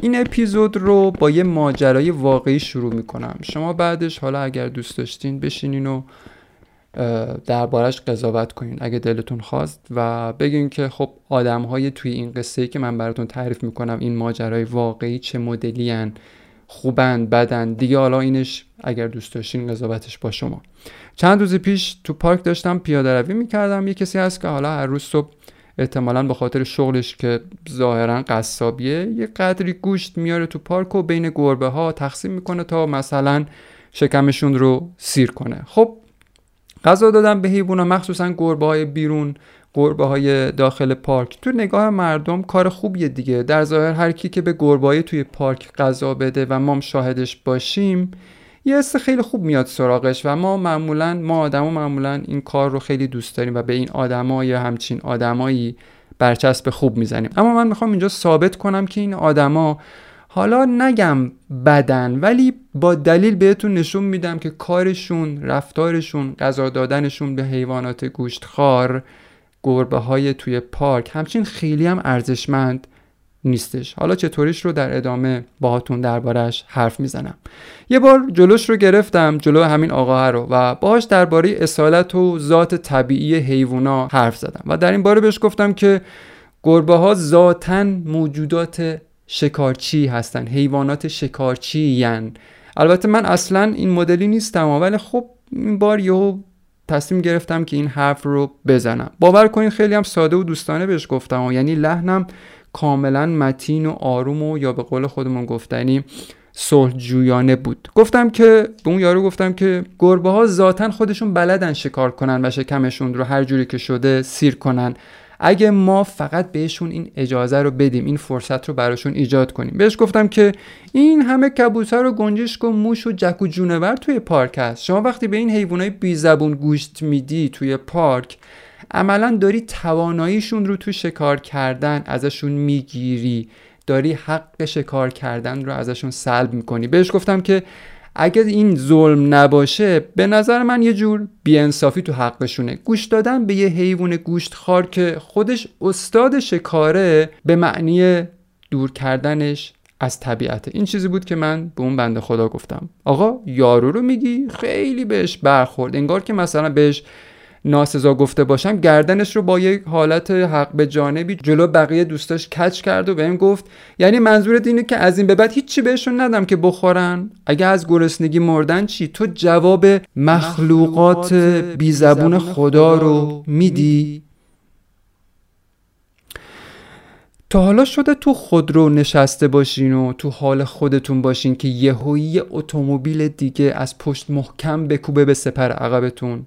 این اپیزود رو با یه ماجرای واقعی شروع می‌کنم. شما بعدش حالا اگر دوست داشتین بشینین و دربارش قضاوت کنین اگه دلتون خواست و بگین که خب آدم های توی این قصه ای که من براتون تعریف می‌کنم این ماجرای واقعی چه مدلی هن خوبند بدن. دیگه حالا اینش اگر دوست داشتین قضاوتش با شما. چند روز پیش تو پارک داشتم پیاده روی می‌کردم. یه کسی هست که حالا هر روز صبح احتمالا به خاطر شغلش که ظاهرا قصابیه یه قدری گوشت میاره تو پارک و بین گربه ها تقسیم می‌کنه تا مثلا شکمشون رو سیر کنه. خب غذا دادن به حیوونا مخصوصا گربه های بیرون گربه های داخل پارک. تو نگاه مردم کار خوبیه دیگه. در ظاهر هر کی که به گربه توی پارک غذا بده و ما شاهدش باشیم یه حس خیلی خوب میاد سراغش و ما معمولا ما آدما معمولا این کار رو خیلی دوست داریم و به این آدما یا همچین آدمایی برچسب خوب می‌زنیم. اما من می‌خوام اینجا ثابت کنم که این آدما حالا نگم بدن ولی با دلیل بهتون نشون میدم که کارشون رفتارشون غذا دادنشون به حیوانات گوشتخوار گربه های توی پارک همچین خیلی هم ارزشمند. نیستش. حالا چطوریش رو در ادامه باهاتون دربارش حرف می‌زنم. یه بار جلوش رو گرفتم جلو همین آقاه رو و باهاش درباره اصالت و ذات طبیعی حیوونا حرف زدم و در این باره بهش گفتم که گربه ها ذاتا موجودات شکارچی هستن حیوانات شکارچی ین. البته من اصلا این مدلی نیستم ولی خب این بار یهو تصمیم گرفتم که این حرف رو بزنم. باور کنین خیلی هم ساده و دوستانه بهش گفتم یعنی لحنم کاملا متین و آروم و یا به قول خودمون گفتنی صلح جویانه بود. گفتم که به اون یارو گفتم که گربه ها ذاتا خودشون بلدن شکار کنن و شکمشون رو هر جوری که شده سیر کنن. اگه ما فقط بهشون این اجازه رو بدیم این فرصت رو براشون ایجاد کنیم. بهش گفتم که این همه کبوتر و گنجشک و موش و جک و جونور توی پارک هست. شما وقتی به این حیوانای بی زبون گوشت میدی توی پارک عملا داری تواناییشون رو تو شکار کردن ازشون می‌گیری داری حق شکار کردن رو ازشون سلب می‌کنی. بهش گفتم که اگر این ظلم نباشه به نظر من یه جور بیانصافی تو حقشونه. گوش دادن به یه حیوان گوشت خار که خودش استاد شکاره به معنی دور کردنش از طبیعته. این چیزی بود که من به اون بنده خدا گفتم. آقا یارو رو میگی؟ خیلی بهش برخورد. انگار که مثلا بهش ناسزا گفته باشم گردنش رو با یک حالت حق به جانبی جلو بقیه دوستاش کچ کرد و بهم گفت یعنی منظورت اینه که از این به بعد هیچی بهشون ندم که بخورن؟ اگه از گرسنگی مردن چی؟ تو جواب مخلوقات بی زبون خدا رو میدی؟ تا حالا شده تو خودرو نشسته باشین و تو حال خودتون باشین که یهویی اتومبیل دیگه از پشت محکم بکوبه به سپر عقبتون.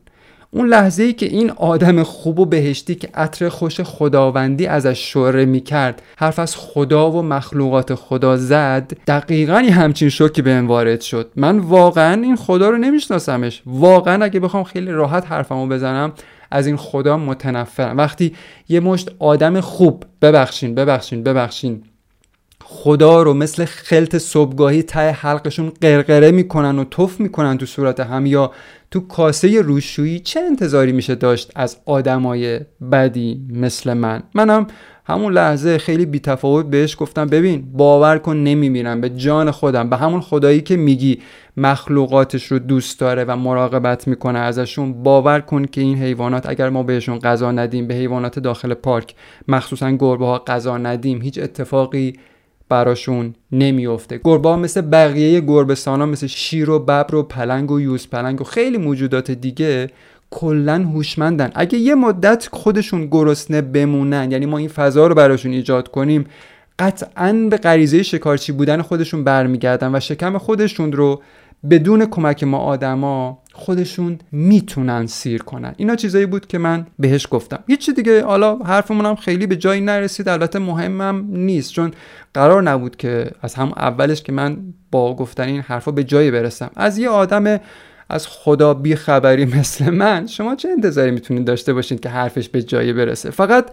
اون لحظه ای که این آدم خوب و بهشتی که عطر خوش خداوندی ازش شوره می‌کرد حرف از خدا و مخلوقات خدا زد دقیقا همچین شوکی به وارد شد. من واقعا این خدا رو نمیشناسمش. واقعا اگه بخوام خیلی راحت حرفمو بزنم از این خدا متنفرم. وقتی یه مشت آدم خوب ببخشین ببخشین ببخشین خدا رو مثل خلط صبحگاهی ته حلقشون قرقره می‌کنن و توف می‌کنن تو صورت هم یا تو کاسه روشویی چه انتظاری میشه داشت از آدمای بدی مثل من؟ منم همون لحظه خیلی بیتفاوت بهش گفتم ببین باور کن نمیمیرم به جان خودم به همون خدایی که میگی مخلوقاتش رو دوست داره و مراقبت می‌کنه ازشون باور کن که این حیوانات اگر ما بهشون غذا ندیم به حیوانات داخل پارک مخصوصا گربه ها غذا ندیم هیچ اتفاقی براشون نمیفته گربه مثل بقیه گربستان ها مثل شیر و ببر و پلنگ و یوز پلنگ و خیلی موجودات دیگه کلا هوشمندن. اگه یه مدت خودشون گرسنه بمونن یعنی ما این فضا رو براشون ایجاد کنیم قطعا به غریزه شکارچی بودن خودشون برمیگردن و شکم خودشون رو بدون کمک ما آدما خودشون می‌تونن سیر کنن. اینا چیزایی بود که من بهش گفتم. هیچی دیگه حالا حرفمون هم خیلی به جایی نرسید. البته مهمم نیست چون قرار نبود که از هم اولش که من با گفتن این حرفا به جایی برسم. از یه آدم از خدا بی خبری مثل من شما چه انتظاری می‌تونید داشته باشید که حرفش به جایی برسه؟ فقط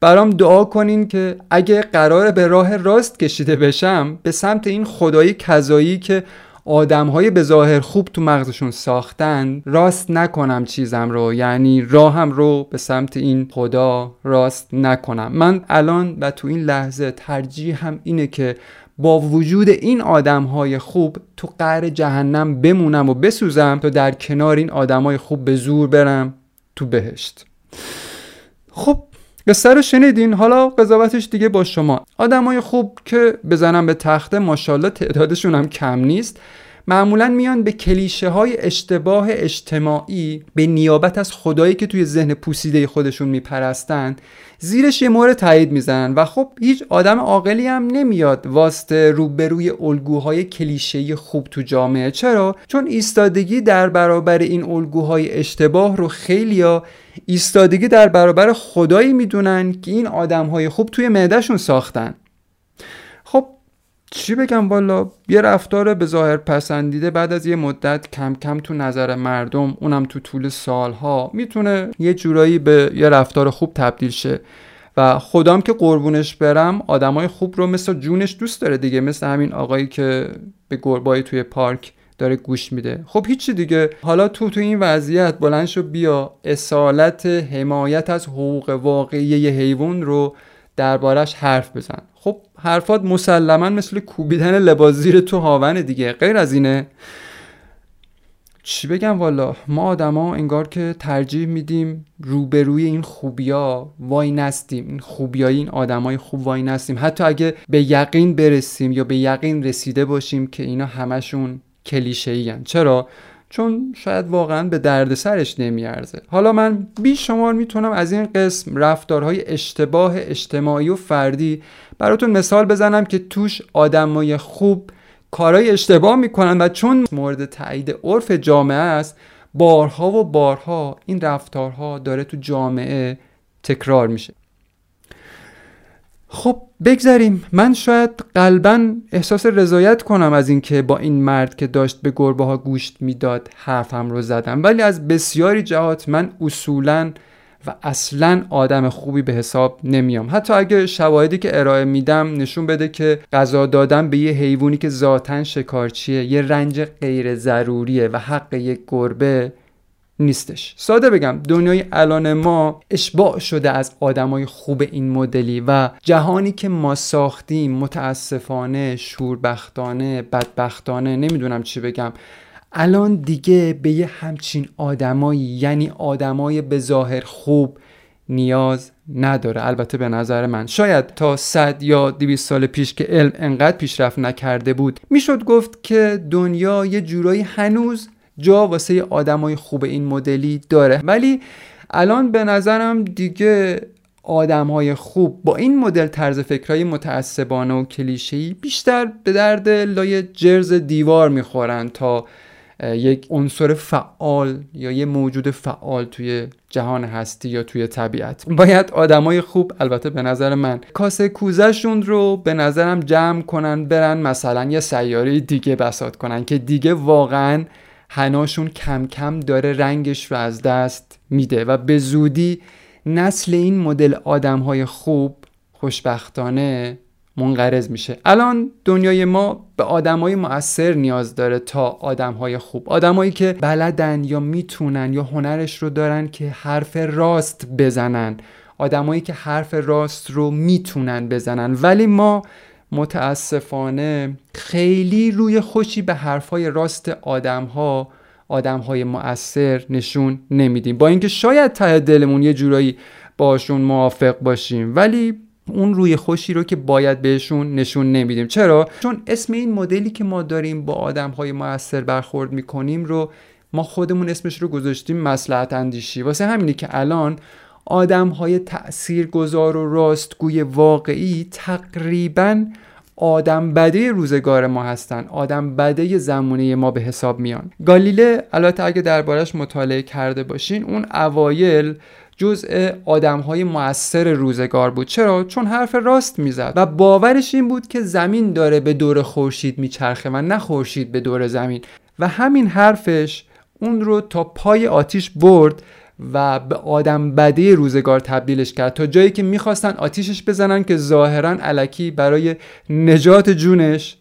برام دعا کنین که اگه قرار به راه راست کشیده بشم به سمت این خدایی کذایی که آدم های به ظاهر خوب تو مغزشون ساختن راست نکنم چیزم رو. یعنی راهم رو به سمت این خدا راست نکنم. من الان و تو این لحظه ترجیح هم اینه که با وجود این آدم های خوب تو قعر جهنم بمونم و بسوزم تا در کنار این آدم های خوب به زور برم تو بهشت. خب قصه رو شنیدین حالا قضاوتش دیگه با شما. آدمای خوب که بزنم به تخته ماشاءالله تعدادشون هم کم نیست. معمولا میان به کلیشه های اشتباه اجتماعی به نیابت از خدایی که توی ذهن پوسیده خودشون میپرستن زیرش یه مورد تایید می‌زنن. و خب هیچ آدم عاقلی هم نمیاد واسطه روبروی الگوهای کلیشه‌ای خوب تو جامعه. چرا؟ چون ایستادگی در برابر این الگوهای اشتباه رو خیلیا ایستادگی در برابر خدایی می‌دونن که این آدمهای خوب توی معدهشون ساختن. چی بگم والا یه رفتار به ظاهر پسندیده بعد از یه مدت کم کم تو نظر مردم اونم تو طول سالها می‌تونه یه جورایی به یه رفتار خوب تبدیل شه. و خدام که قربونش برم آدمای خوب رو مثل جونش دوست داره دیگه مثل همین آقایی که به گربایی توی پارک داره گوش میده. خب هیچی دیگه. حالا تو تو این وضعیت بلند شو بیا. اصالت حمایت از حقوق واقعی یه حیوان رو دربارش حرف بزن. خب حرفات مسلما مثل کوبیدن لباس زیر تو هاون دیگه. غیر از اینه. چی بگم والا؟ ما آدما انگار که ترجیح میدیم روبروی این خوبیا وای نستیم. این خوبیای این آدمای خوب وای نستیم. حتی اگه به یقین برسیم یا به یقین رسیده باشیم که اینا همشون کلیشه چرا؟ چون شاید واقعا به درد سرش نمیارزه. حالا من بیشمار می‌تونم از این قسم رفتارهای اشتباه اجتماعی و فردی براتون مثال بزنم که توش آدمای خوب کارهای اشتباه می‌کنن و چون مورد تایید عرف جامعه است بارها و بارها این رفتارها داره تو جامعه تکرار میشه. خب بگذریم. من شاید قلبا احساس رضایت کنم از اینکه با این مرد که داشت به گربه ها گوشت می‌داد حرفم رو زدم. ولی از بسیاری جهات من اصولا و اصلا آدم خوبی به حساب نمیام. حتی اگه شواهدی که ارائه میدم نشون بده که غذا دادن به یه حیوانی که ذاتا شکارچیه یه رنج غیر ضروریه و حق یک گربه نیستش. ساده بگم دنیای الان ما اشباع شده از آدمای خوب این مدلی و جهانی که ما ساختیم متاسفانه شوربختانه بدبختانه نمی‌دونم چی بگم. الان دیگه به یه همچین آدمایی یعنی آدمای به ظاهر خوب نیاز نداره. البته به نظر من. شاید تا 100 یا 200 سال پیش که علم انقدر پیشرفت نکرده بود می‌شد گفت که دنیا یه جورایی هنوز جا واسه آدمای خوب این مدلی داره. ولی الان به نظرم دیگه آدم های خوب با این مدل طرز فکرهای متعصبانه و کلیشه‌ای بیشتر به درد لای جرز دیوار می‌خورن تا یک عنصر فعال یا یه موجود فعال توی جهان هستی یا توی طبیعت. باید آدمای خوب البته به نظر من کاسه کوزشون رو به نظرم جمع کنن برن مثلا یه سیاره دیگه بسات کنن که دیگه واقعا هناشون کم کم داره رنگش رو از دست میده و به زودی نسل این مدل آدم های خوب خوشبختانه منقرض میشه. الان دنیای ما به آدمای مؤثر نیاز داره تا آدمهای خوب. آدمایی که بلدن یا می‌تونن یا هنرش رو دارن که حرف راست بزنن. آدمایی که حرف راست رو می‌تونن بزنن. ولی ما متاسفانه خیلی روی خوشی به حرفهای راست آدمها آدمهای مؤثر نشون نمیدیم. با اینکه شاید ته دلمون یه جورایی باشون موافق باشیم ولی اون روی خوشی رو که باید بهشون نشون نمیدیم. چرا؟ چون اسم این مدلی که ما داریم با آدم های موثر برخورد می‌کنیم رو ما خودمون اسمش رو گذاشتیم مسلحت اندیشی. واسه همینی که الان آدم های تأثیر گذار و راستگوی واقعی تقریبا آدم بده روزگار ما هستن. آدم بده زمونه ما به حساب میان. گالیله البته اگه دربارش مطالعه کرده باشین اون اوایل جزء آدم های موثر روزگار بود. چرا؟ چون حرف راست می‌زد. و باورش این بود که زمین داره به دور خورشید میچرخه و نه خورشید به دور زمین. و همین حرفش اون رو تا پای آتیش برد و به آدم بده روزگار تبدیلش کرد. تا جایی که می‌خواستن آتیشش بزنن که ظاهرا علکی برای نجات جونش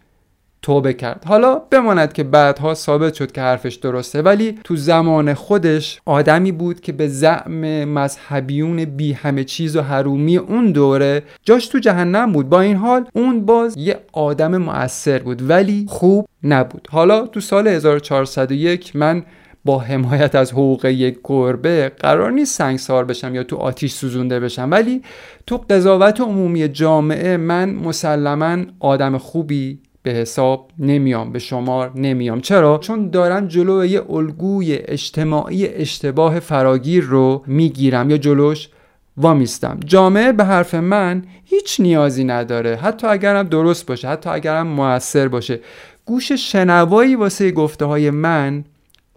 توبه کرد. حالا بماند که بعدها ثابت شد که حرفش درسته ولی تو زمان خودش آدمی بود که به زعم مذهبیون بی همه چیز و حرومی اون دوره جاش تو جهنم بود. با این حال اون باز یه آدم مؤثر بود ولی خوب نبود. حالا تو سال 1401 من با حمایت از حقوق یک گربه قرار نیست سنگسار بشم یا تو آتیش سوزونده بشم. ولی تو قضاوت عمومی جامعه من مسلما آدم خوبی به حساب نمیام به شمار نمیام. چرا؟ چون دارم جلو یه الگوی اجتماعی اشتباه فراگیر رو می‌گیرم یا جلوش وامیستم. جامعه به حرف من هیچ نیازی نداره. حتی اگرم درست باشه حتی اگرم موثر باشه. گوش شنوایی واسه گفته های من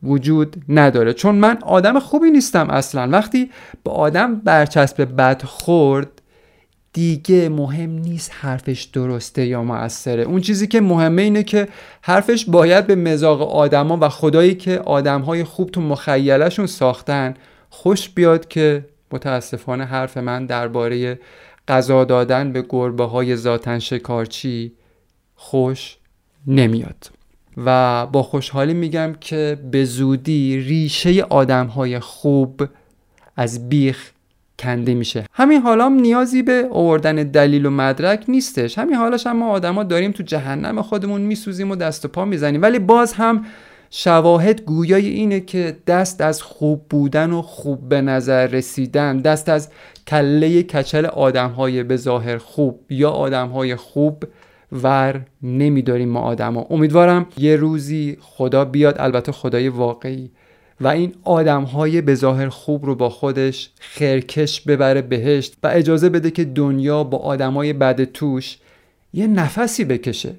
وجود نداره. چون من آدم خوبی نیستم اصلا. وقتی به آدم برچسب بد خورد دیگه مهم نیست حرفش درسته یا موثره. اون چیزی که مهمه اینه که حرفش باید به مزاق آدما و خدایی که آدمهای خوب تو مخیلشون ساختن خوش بیاد که متاسفانه حرف من درباره غذا دادن به گربه های ذاتن شکارچی خوش نمیاد. و با خوشحالی میگم که به زودی ریشه آدم های خوب از بیخ کنده میشه. همین حالا نیازی به آوردن دلیل و مدرک نیستش. همین حالاش هم ما آدما داریم تو جهنم خودمون میسوزیم و دست و پا می‌زنیم. ولی باز هم شواهد گویای اینه که دست از خوب بودن و خوب به نظر رسیدن دست از کله کچل آدم های به ظاهر خوب یا آدم های خوب ور نمیداریم ما آدما امیدوارم یه روزی خدا بیاد البته خدای واقعی. و این آدم های به ظاهر خوب رو با خودش خرکش ببره بهشت و اجازه بده که دنیا با آدمای بد توش یه نفسی بکشه.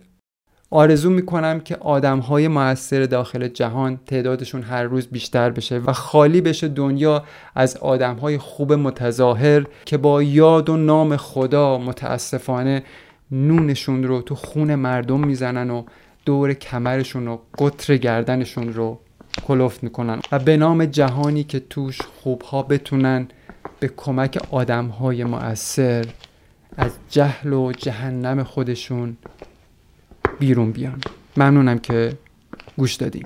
آرزو می‌کنم که آدم های موثر داخل جهان تعدادشون هر روز بیشتر بشه و خالی بشه دنیا از آدم های خوب متظاهر که با یاد و نام خدا متاسفانه نونشون رو تو خون مردم می‌زنن و دور کمرشون و قطر گردنشون رو کلفت می‌کنن. و به نام جهانی که توش خوبها بتونن به کمک آدمهای مؤثر از جهل و جهنم خودشون بیرون بیان. ممنونم که گوش دادیم